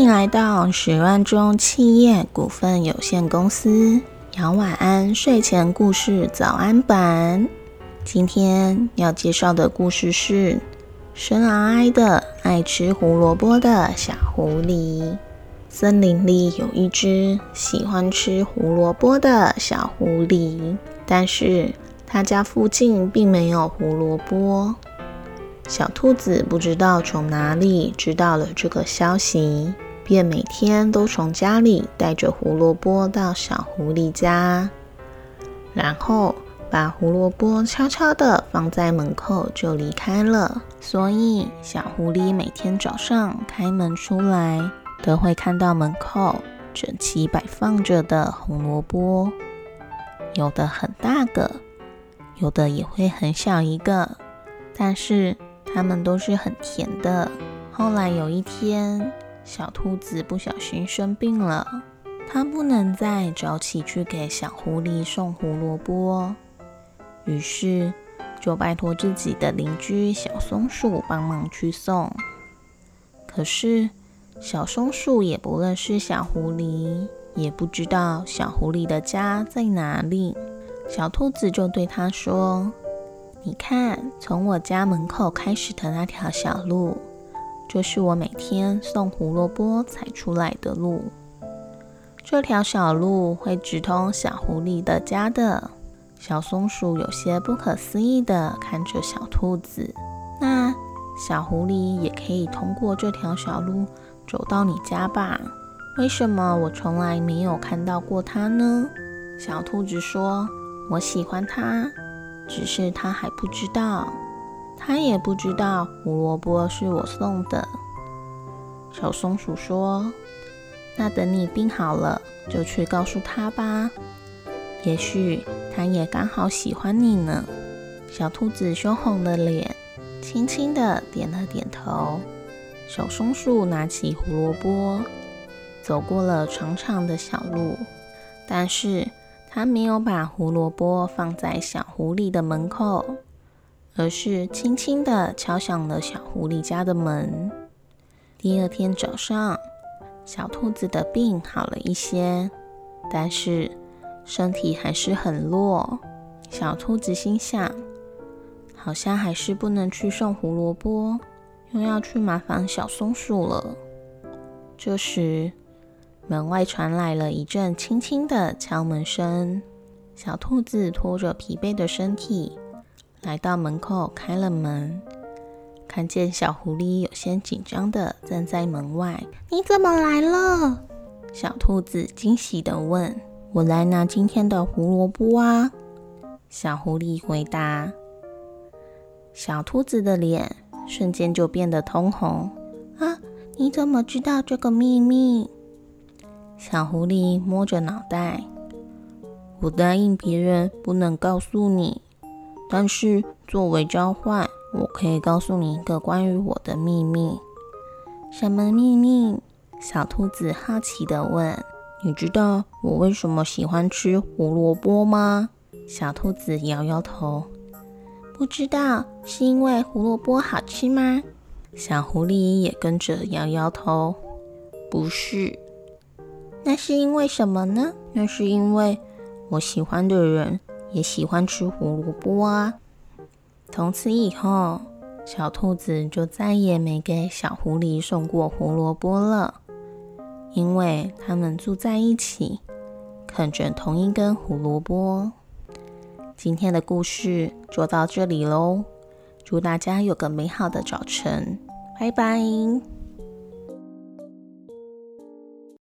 迎来到十万中企业股份有限公司杨晚安睡前故事早安版。今天要介绍的故事是生而爱的爱吃胡萝卜的小狐狸。森林里有一只喜欢吃胡萝卜的小狐狸，但是他家附近并没有胡萝卜。小兔子不知道从哪里知道了这个消息，便每天都从家里带着胡萝卜到小狐狸家，然后把胡萝卜悄悄地放在门口就离开了。所以小狐狸每天早上开门出来，都会看到门口整齐摆放着的胡萝卜，有的很大个，有的也会很小一个，但是。它们都是很甜的。后来有一天，小兔子不小心生病了，它不能再早起去给小狐狸送胡萝卜，于是就拜托自己的邻居小松鼠帮忙去送。可是小松鼠也不认识小狐狸，也不知道小狐狸的家在哪里。小兔子就对它说。你看，从我家门口开始的那条小路，就是我每天送胡萝卜踩出来的路。这条小路会直通小狐狸的家的。小松鼠有些不可思议地看着小兔子。那小狐狸也可以通过这条小路走到你家吧？为什么我从来没有看到过它呢？小兔子说：“我喜欢它。”只是他还不知道，他也不知道胡萝卜是我送的。小松鼠说：“那等你病好了，就去告诉他吧。也许他也刚好喜欢你呢。”小兔子羞红了脸，轻轻的点了点头。小松鼠拿起胡萝卜，走过了长长的小路，但是。他没有把胡萝卜放在小狐狸的门口，而是轻轻地敲响了小狐狸家的门。第二天早上，小兔子的病好了一些，但是身体还是很弱。小兔子心想，好像还是不能去送胡萝卜，又要去麻烦小松鼠了。这时，门外传来了一阵轻轻的敲门声。小兔子拖着疲惫的身体来到门口，开了门，看见小狐狸有些紧张的站在门外。“你怎么来了？”小兔子惊喜的问。“我来拿今天的胡萝卜啊。”小狐狸回答。小兔子的脸瞬间就变得通红。“啊，你怎么知道这个秘密？”小狐狸摸着脑袋，我答应别人不能告诉你，但是作为交换，我可以告诉你一个关于我的秘密。什么秘密？小兔子好奇的问。你知道我为什么喜欢吃胡萝卜吗？小兔子摇摇头，不知道。是因为胡萝卜好吃吗？小狐狸也跟着摇摇头，不是。那是因为什么呢？那是因为我喜欢的人也喜欢吃胡萝卜啊。从此以后，小兔子就再也没给小狐狸送过胡萝卜了，因为他们住在一起，啃着同一根胡萝卜。今天的故事就到这里喽，祝大家有个美好的早晨，拜拜。